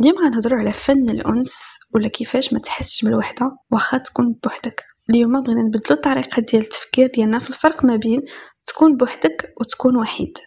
اليوم غنهضروا على فن الأنس ولا كيفاش ما تحسش بالوحدة؟ واخا تكون بوحدك. اليوم بغينا نبدلو الطريقة ديال التفكير ديالنا في الفرق ما بين تكون بوحدك وتكون وحيد.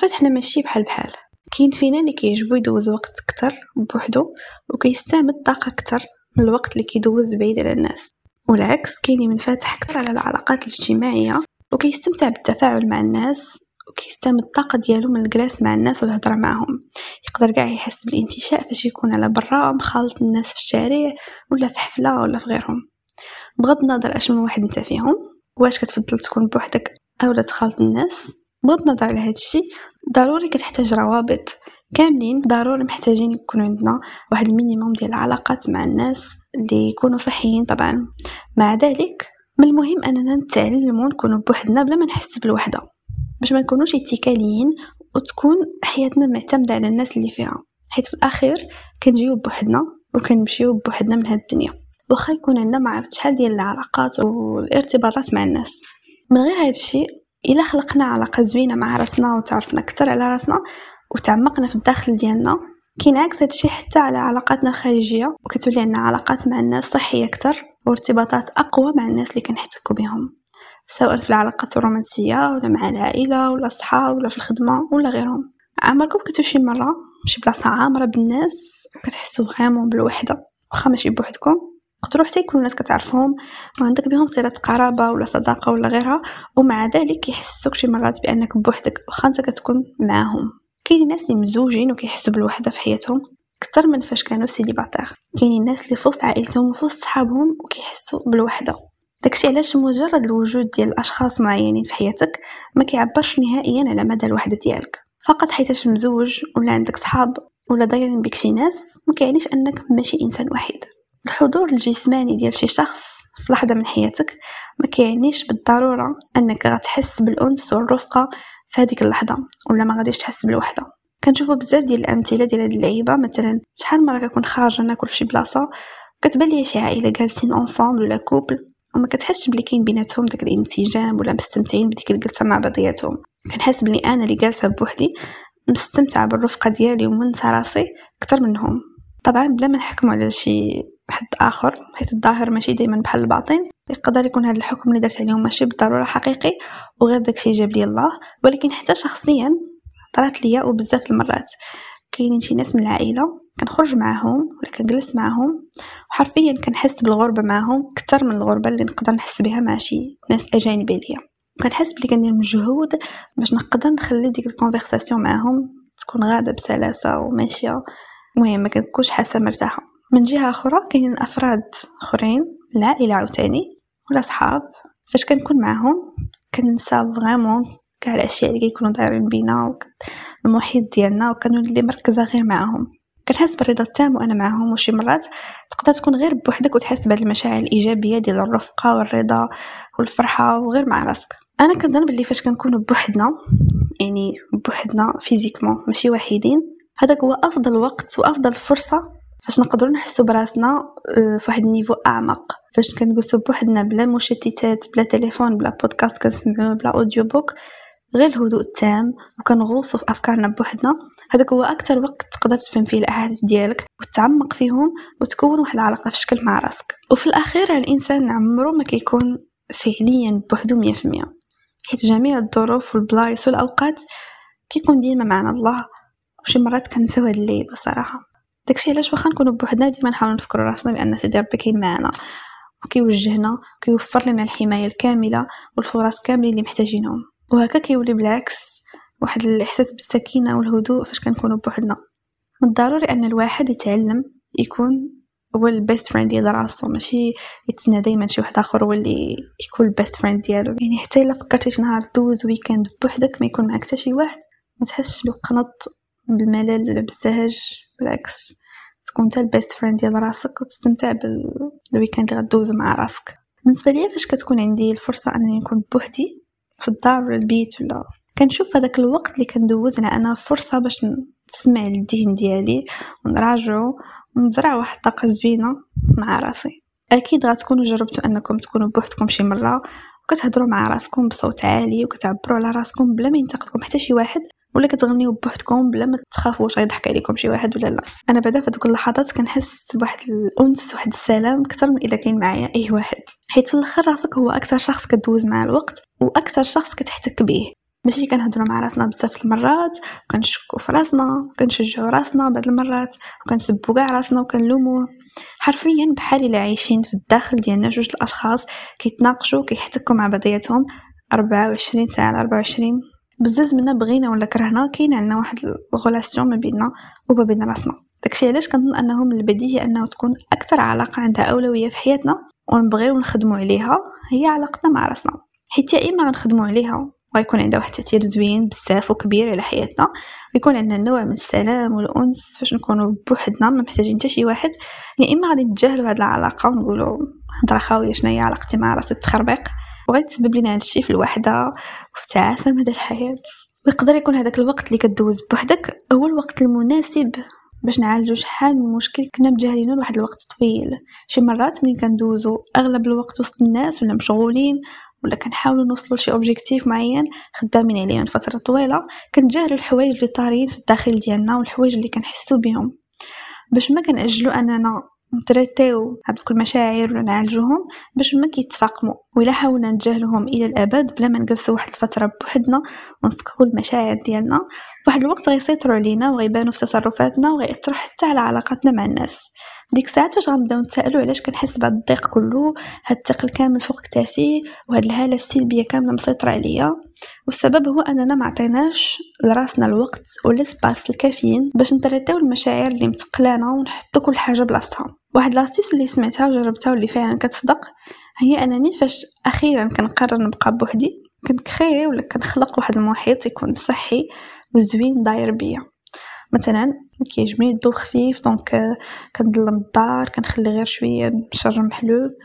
فات حنا ماشي بحال بحال. كاين فينا اللي كيعجبو يدوز وقت كتر بوحدو وكيستعمل طاقة كتر من الوقت اللي كيدوز بعيد على الناس. والعكس كاين اللي منفتح كتر على العلاقات الاجتماعية وكيستمتع بالتفاعل مع الناس وكيستعمل الطاقة ديالو من الجلاس مع الناس والهضرة معاهم. يقدر قاع يحس بالانتشاء فاش يكون على برا مخالط الناس في الشارع ولا في حفلة ولا في غيرهم. بغض النظر اش من واحد نتا فيهم واش كتفضل تكون بوحدك اولا تخالط الناس بغض النظر على هادشي ضروري كتحتاج روابط كاملين ضروري محتاجين يكون عندنا واحد ال minimum ديال العلاقات مع الناس اللي يكونوا صحيين طبعا. مع ذلك من المهم أننا نتعلموا نكونوا بوحدنا بلا ما نحس بالوحدة. باش ما نكونوش اتكاليين وتكون حياتنا معتمدة على الناس اللي فيها. حيت في الأخير كنجيو بوحدنا وكنمشيو بوحدنا من هاد الدنيا. واخا يكون عندنا ما شحال ديال العلاقات والارتباطات مع الناس. من غير هذا الشيء إلا خلقنا علاقة زوينة مع راسنا وتعرفنا أكثر على راسنا وتعمقنا في الداخل ديالنا كينعكس هادشي حتى على علاقاتنا الخارجية وكتولي عندنا علاقات مع الناس صحية أكثر وارتباطات أقوى مع الناس اللي كنحتكوا بهم. سواء في العلاقات الرومانسية ولا مع العائلة ولا الصحاب ولا في الخدمة ولا غيرهم. عمركم كنتو شي مرة شي بلاصة عامرة بالناس وكتحسوا vraiment بالوحدة واخا ماشي بوحدكم يقدروا حتى يكونوا ناس كتعرفهم وعندك بهم صلة قرابة ولا صداقة ولا غيرها ومع ذلك يحسوك شي مرات بأنك بوحدك واخا أنت كتكون معاهم. كاين ناس اللي مزوجين وكيحسوا بالوحدة في حياتهم أكثر من فاش كانوا célibataires. كاين الناس اللي فوسط عائلتهم وفوسط صحابهم وكيحسوا بالوحدة. داكشي علاش مجرد الوجود ديال أشخاص معينين في حياتك ما كيعبرش نهائيا على مدى الوحدة ديالك. فقط حيتاش مزوج ولا عندك صحاب ولا دايرين بك شي ناس ما كيعنيش أنك ماشي إنسان وحيد الحضور الجسماني ديال شي شخص في لحظة من حياتك ما كيعنيش بالضرورة أنك غتحس بالأنس والرفقة في هذيك اللحظة ولا ما غاديش تحس بالوحدة. كنشوفوا بزاف ديال الأمثلة ديال هاد اللعيبة مثلا شحال مرة كنكون خارجة ناكل في شي بلاصة كتبان لي شي عائلة جالسين ensemble ولا couple وما كتحسش بلي كاين بيناتهم داك الانسجام ولا مستمتعين بديك الجلسة مع بعضياتهم كنحس بلي أنا اللي جالسة بوحدي مستمتعة بالرفقة ديالي ومنسة راسي أكثر منهم. طبعا بلا ما نحكموا على شي حد آخر حيت الظاهر ماشي دائما بحال الباطن يقدر يكون هذا الحكم اللي درت عليهم ماشي بالضرورة حقيقي وغير داكشي جاب لي الله. ولكن حتى شخصيا طرات ليا وبزاف المرات. كاينين شي ناس من العائلة كنخرج معاهم ولا كنجلس معاهم وحرفيا كنحس بالغربة معاهم أكثر من الغربة اللي نقدر نحس بها مع شي ناس أجانب ليا كنحس بلي كندير مجهود باش نقدر نخلي ديك ال conversation معاهم تكون غادة بسلاسة وماشية. المهم ما كنكونش حاسة مرتاحة. من جهة أخرى كاينين أفراد آخرين العائلة عاوتاني ولا صحاب. فاش كنكون معاهم كنسى vraiment كاع الاشياء اللي كيكونوا دايرين بينا المحيط ديالنا وكنولي مركزة غير معاهم. كنحس بالرضا التام وأنا معاهم وشي مرات تقدر تكون غير بوحدك وتحس بهاد المشاعر الإيجابية ديال الرفقة والرضا والفرحة وغير مع راسك. أنا كنظن بلي فاش كنكونوا بوحدنا يعني بوحدنا physiquement ماشي وحيدين هذاك هو أفضل وقت وأفضل فرصة فاش نقدروا نحسوا براسنا آه، في واحد ال niveau أعمق. فاش كنجلسوا بوحدنا بلا مشتتات بلا تليفون بلا بودكاست كنسمعوه بلا audiobook غير الهدوء التام وكنغوصوا في أفكارنا بوحدنا. هذاك هو أكثر وقت تقدر تفهم فيه الأحاسيس ديالك وتعمق فيهم وتكون واحد العلاقة في شكل مع راسك. وفي الأخير الإنسان عمره ما كيكون فعليا بوحدو مية في المية حيت جميع الظروف والبلايص والأوقات كيكون ديما معنا الله. وشي مرات كنساو هاد اللي بصراحة. داكشي علاش واخا نكونوا بوحدنا ديما نحاولوا نفكروا راسنا بأن سيدي ربي كاين معنا وكيوجهنا وكيوفر لنا الحماية الكاملة والفرص كاملين اللي محتاجينهم. وهكا كيولي بالعكس واحد الإحساس بالسكينة والهدوء فاش كنكونوا بوحدنا. من الضروري أن الواحد يتعلم يكون هو ال best friend ديال راسو. ماشي يتسنى دائما شي واحد آخر هو اللي يكون ال best friend ديالو. يعني حتى إلا فكرتي شي نهار دوز weekend بوحدك ما يكون معك حتى شي واحد ما تحسش بالقنط بالملل ولا بالزهق. بالعكس تكون انت ال best friend ديال راسك وتستمتع بال week-end اللي غدوزو مع راسك. بالنسبة ليا فاش كتكون عندي الفرصة أنني نكون بوحدي في الدار ولا البيت ولا. كنشوف هذاك الوقت اللي كندوز أنا أنا فرصة باش نسمع للذهن ديالي ونراجعو ونزرع واحد الطاقة زوينة مع راسي. أكيد غتكونوا جربتوا أنكم تكونوا بوحدكم شي مرة وكتهضروا مع راسكم بصوت عالي وكتعبروا على راسكم بلا ما ينتقدكم حتى شي واحد ولا كتغنيو بوحدكم بلا ما تخافوا واش غيضحك عليكم شي واحد ولا لا. أنا بعدا في هذوك اللحظات كنحس بواحد الأنس واحد السلام أكثر من اذا كاين معايا أي واحد. حيت في الآخر راسك هو أكثر شخص كدوز مع الوقت وأكثر شخص كتحتك به ماشي كنهضروا مع راسنا بزاف المرات وكنشكو في راسنا وكنشجعوا راسنا بعض المرات وكنسبوا كاع راسنا وكنلوموه. حرفيا بحال إلا عايشين في الداخل ديالنا جوج الأشخاص كيتناقشوا كيحتكوا مع بعضياتهم 24 ساعة على 24 بزاف منا بغينا ولا كرهنا كاين عندنا واحد الغولاسيون ما بيننا وما بين راسنا. داكشي علاش كنظن انه من البديهي انه تكون أكثر علاقة عندها أولوية في حياتنا ونبغيو نخدموا عليها هي علاقتنا مع راسنا. حيت يا إما غنخدموا عليها ويكون عندها واحد التأثير زوين بزاف وكبير على حياتنا ويكون عندنا نوع من السلام والأنس فاش نكونوا بوحدنا ما محتاجين حتى شي واحد يا إما غادي نتجاهلوا هاد العلاقة ونقولوا هضره خاوية شنو هي علاقتي مع راسي تخربيق وغيتسبب لينا هادشي في الوحدة وفي تعاسة مدى الحياة. ويقدر يكون هذاك الوقت اللي كدوز بوحدك هو الوقت المناسب. باش نعالجو شحال من مشكل كنا مجاهلينه لواحد الوقت طويل. شي مرات ملي كندوزو أغلب الوقت وسط الناس ولا مشغولين ولا كنحاولوا نوصلوا لشي objectif معين خدامين عليه من فتره طويلة كنتجاهلوا الحوايج اللي طارين في الداخل ديالنا والحوايج اللي كنحسوا بهم باش ما كنأجلوا أننا نتريتيو هادوك المشاعر ولا نعالجوهم باش ما كيتفاقموا. وإلا حاولنا نتجاهلوهم إلى الأبد بلا ما نجلسوا واحد الفترة بوحدنا ونفككوا المشاعر ديالنا. فواحد الوقت غيسيطروا علينا وغيبانوا في تصرفاتنا وغيأثروا حتى على علاقاتنا مع الناس. ديك الساعات واش غنبداو نتسائلوا علاش كنحس بهاد الضيق كله هاد الثقل كامل فوق كتافي وهاد الحالة السلبية كاملة مسيطرة عليا. والسبب هو أننا ما عطيناش لراسنا الوقت وال espace الكافيين باش نتريتيو المشاعر اللي متقلانا ونحطو كل حاجة بلاصتها. واحد l'astuce اللي سمعتها وجربتها واللي فعلا كتصدق هي أنني فاش أخيرا كنقرر نبقى بوحدي كنكري ولا كنخلق واحد المحيط يكون صحي وزوين داير بيا. مثلا كيعجبني الضو خفيف donc كنظلم الدار كنخلي غير شوية شرجم محلول.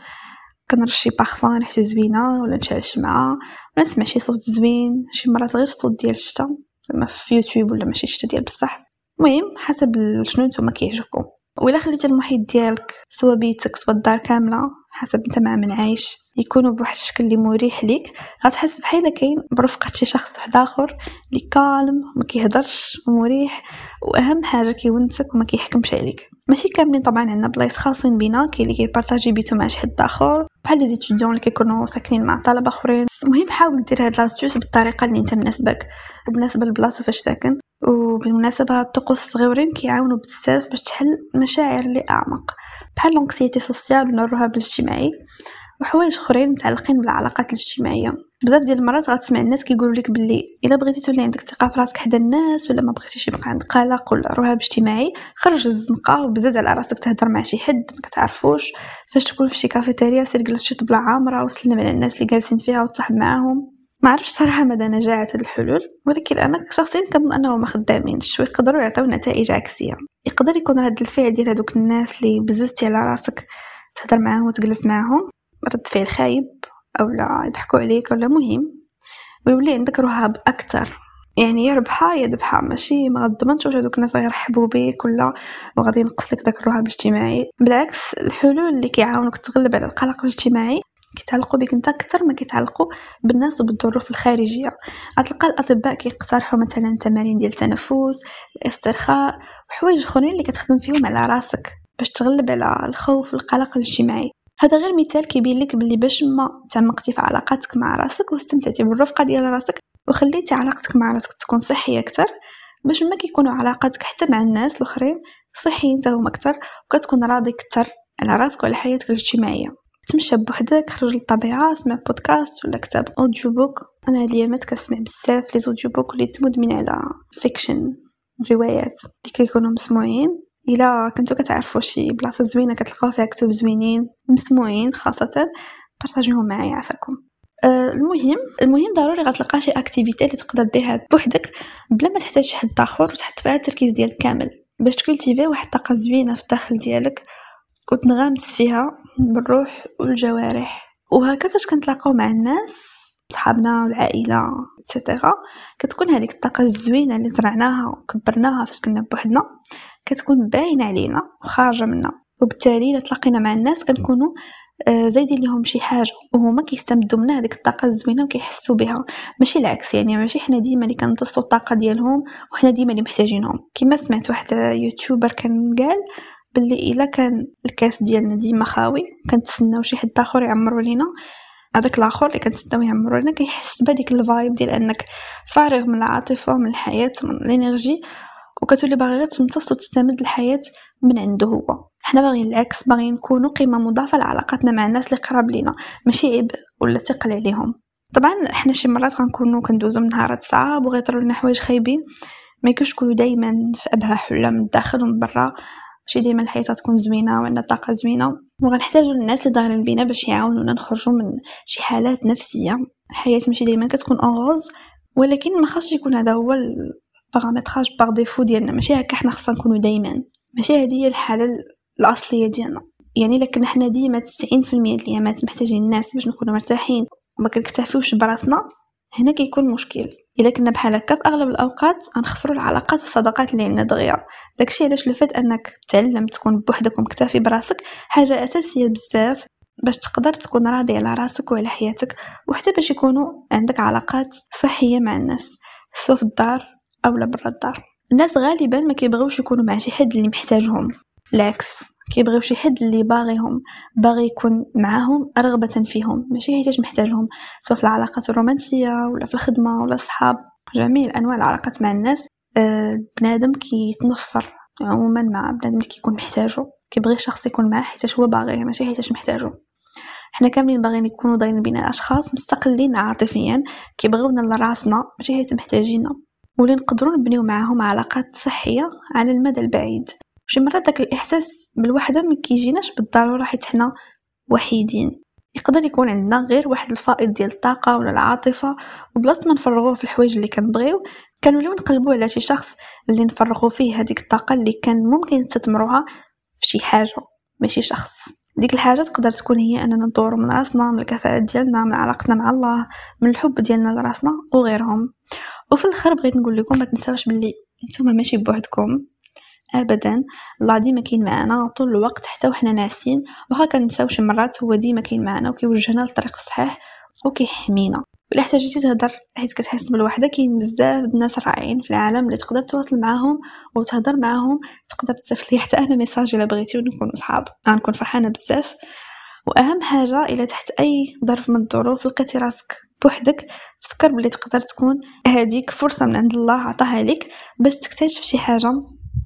كنرش شي بارفان ريحتو زوينة ولا نشعل شمعه ولا نسمع شي صوت زوين شي مرات غير الصوت ديال الشتا زعما في يوتيوب ولا ماشي الشتا ديال بصح. المهم حسب شنو نتوما كيعجبكم. ولا خليتي المحيط ديالك سوا بيتك سوا الدار كاملة حسب أنت مع من عايش. يكونوا بواحد الشكل اللي مريح ليك. غتحس بحال كاين برفقة شي شخص واحد آخر اللي calme ما كيهضرش ومريح وأهم حاجة كيونسك وما كيحكمش عليك. ماشي كاملين طبعا عندنا بلايص خاصين بينا كاين اللي كيبارطاجي بيتو مع شي حد آخر. بحال les étudiants اللي كيكونوا ساكنين مع طلبة أخرين. المهم حاول دير هاد l'astuce بالطريقة اللي أنت مناسبك. وبالنسبة للبلاصة فاش ساكن. وبالمناسبة الطقوس الصغيورين كيعاونوا بزاف باش تحل مشاعر اللي أعمق بحال l'anxiété sociale ولا الرهاب الاجتماعي وحوايج أخرين متعلقين بالعلاقات الاجتماعية. بزاف ديال المرات غتسمع الناس كيقولوا لك باللي إلا بغيتي تولي عندك ثقة في راسك حدا الناس ولا ما بغيتيش يبقى عندك قلق ولا رهاب اجتماعي خرج الزنقة وبزز على راسك تهضر مع شي حد ما كتعرفوش فاش تكون في شي كافيتيريا سير جلس شي طبلة عامرة وسلم على الناس اللي جالسين فيها وتصاحب معاهم. ما عرفش صراحة مدى نجاعة هاد الحلول ولكن أنا شخصيا كنظن أنهم ما خدامينش ويقدروا يعطيو نتائج عكسية. يقدر يكون رد الفعل ديال هادوك الناس اللي بززتي على راسك تهضر معاهم وتجلس معاهم رد فعل خايب أو لا يضحكوا عليك ولا مهم. ويولي عندك رهاب أكثر يعني يا ربحة يا ذبحة ماشي ما غضمنش واش هادوك الناس غيرحبوا بك ولا وغادي ينقص لك داك الرهاب الاجتماعي. بالعكس الحلول اللي كيعاونوك تغلب على القلق الاجتماعي كيتعلقوا بك انت أكثر ما كيتعلقوا بالناس وبالظروف الخارجية. غتلقى الأطباء كيقترحوا مثلا تمارين ديال التنفس الاسترخاء وحوايج أخرين اللي كتخدم فيهم على راسك باش تغلب على الخوف والقلق الاجتماعي. هذا غير مثال كيبين لك باللي باش ما تعمقتي في علاقاتك مع راسك واستمتعتي بالرفقة ديال راسك وخليتي علاقتك مع راسك تكون صحية أكثر باش ما كيكونوا علاقاتك حتى مع الناس الأخرين صحيين حتى هما أكثر وكتكون راضي أكثر على راسك وعلى حياتك الاجتماعية. تمشى بوحدك خرج للطبيعة سمع بودكاست ولا كتاب audiobook أنا هاد الايامات كنسمع بزاف les audiobooks اللي مدمن على fiction روايات اللي كيكونوا مسموعين. إلا كنتو كتعرفوا شي بلاصة زوينة كتلقاو فيها كتب زوينين مسموعين خاصة بارطاجيوهم معايا عفاكم. أه المهم المهم ضروري غتلقى شي activité اللي تقدر ديرها بوحدك بلا ما تحتاج شي حد آخر وتحط فيها التركيز ديالك كامل. باش تكولتيفي واحد الطاقة زوينة في الداخل ديالك وتنغمس فيها بالروح والجوارح. وهكا فاش كنتلاقاو مع الناس صحابنا والعائلة اتسيتيرا كتكون هذيك الطاقة الزوينة اللي زرعناها وكبرناها فاش كنا بوحدنا كتكون باينة علينا وخارجة منا. وبالتالي إلا تلاقينا مع الناس كنكونوا آه، زايدين ليهم شي حاجة وهما كيستمدوا منها هذيك الطاقة الزوينة وكيحسوا بها. ماشي العكس يعني ماشي حنا ديما اللي كنتصلوا الطاقة ديالهم وحنا ديما اللي محتاجينهم. كما سمعت واحد يوتيوبر كان قال باللي إلا كان الكاس ديالنا ديما خاوي كنتسناو شي حد آخر يعمرو لينا هذاك الآخر اللي كنتسناو يعمرو لنا كيحس بهذيك ال vibe ديال أنك فارغ من العاطفة من الحياة من ال energy وكتولي باغي غير تمتص وتستمد الحياة من عنده هو. حنا باغيين العكس باغيين نكونوا قيمه مضافة لعلاقاتنا مع الناس اللي قراب لينا ماشي عيب ولا ثقل عليهم. طبعا حنا شي مرات غنكونوا كندوزو من نهارات صعاب وغيطروا لنا حوايج خايبين ما يكونش دائما في ابها حلة من الداخل ومن برا. ماشي ديما الحياة تكون زوينة وعندنا طاقة زوينة وغنحتاجو الناس اللي دايرين بينا باش يعاونونا نخرجوا من شي حالات نفسية. الحياة ماشي ديما كتكون en rose ولكن ما خاصش يكون هذا هو ال paramétrage par défaut ديالنا. ماشي هكا حنا خصنا نكونوا دايما. ماشي هذه هي الحالة الأصلية ديالنا. يعني لكن حنا ديما 90% ديال الأيامات محتاجين الناس باش نكونوا مرتاحين. وما كنكتفيوش براسنا. هنا كيكون مشكل. الا كنا بحال هكا في أغلب الأوقات غنخسروا العلاقات والصداقات اللي عندنا دغيا. داكشي علاش لو فات أنك تعلم تكون بوحدك ومكتفي براسك حاجة أساسية بزاف باش تقدر تكون راضي على راسك وعلى حياتك وحتى باش يكونوا عندك علاقات صحية مع الناس سواء في الدار أو برا الدار. الناس غالبا ما كيبغيوش يكونوا مع شي حد اللي محتاجهم. العكس كيبغيو شي حد اللي باغيهم باغي يكون معاهم رغبة فيهم ماشي حيتاش محتاجهم سواء في العلاقات الرومانسية ولا في الخدمة ولا الصحاب. جميع أنواع العلاقات مع الناس آه بنادم كيتنفر عموما مع بنادم اللي كيكون محتاجو. كيبغي شخص يكون معاه حيتاش هو باغيه ماشي حيتاش محتاجو. حنا كاملين باغيين يكونوا دايرين بينا أشخاص مستقلين عاطفيا كيبغيونا لراسنا ماشي حيت محتاجيننا واللي نقدروا نبنيو معاهم علاقات صحية على المدى البعيد. شي مرات داك الإحساس بالوحدة ما كيجيناش بالضرورة حيت حنا وحيدين. يقدر يكون عندنا غير واحد الفائض ديال الطاقة ولا العاطفة وبلاصة ما نفرغوه في الحوايج اللي كنبغيو. كنوليو نقلبوا على شي شخص اللي نفرغوا فيه هذيك الطاقة اللي كان ممكن نستثمروها في شي حاجة ماشي شخص. ديك الحاجة تقدر تكون هي أننا نطوروا من راسنا من الكفاءات ديالنا من علاقتنا مع الله من الحب ديالنا لراسنا وغيرهم. وفي الآخر بغيت نقول لكم ما تنساوش باللي نتوما ماشي بوحدكم. ابدا. الله ديما كاين معنا طول الوقت حتى وحنا ناعسين واخا كنساو شي مرات هو ديما كاين معنا وكيوجهنا للطريق الصحيح وكيحمينا. الا احتاجتي تهضر حيت كتحس بالوحدة كاين بزاف الناس رائعين في العالم اللي تقدر تواصل معاهم وتهضر معاهم. تقدر تصيفط لي حتى أنا ميساج إلا بغيتي ونكونوا صحاب. غنكون فرحانة بزاف. وأهم حاجة إلا تحت أي ظرف من الظروف لقيتي راسك بوحدك تفكر بلي تقدر تكون هذيك فرصة من عند الله عطاها لك باش تكتشف شي حاجة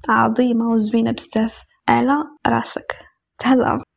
عظيمة وزوينة بزاف. على راسك. تهلا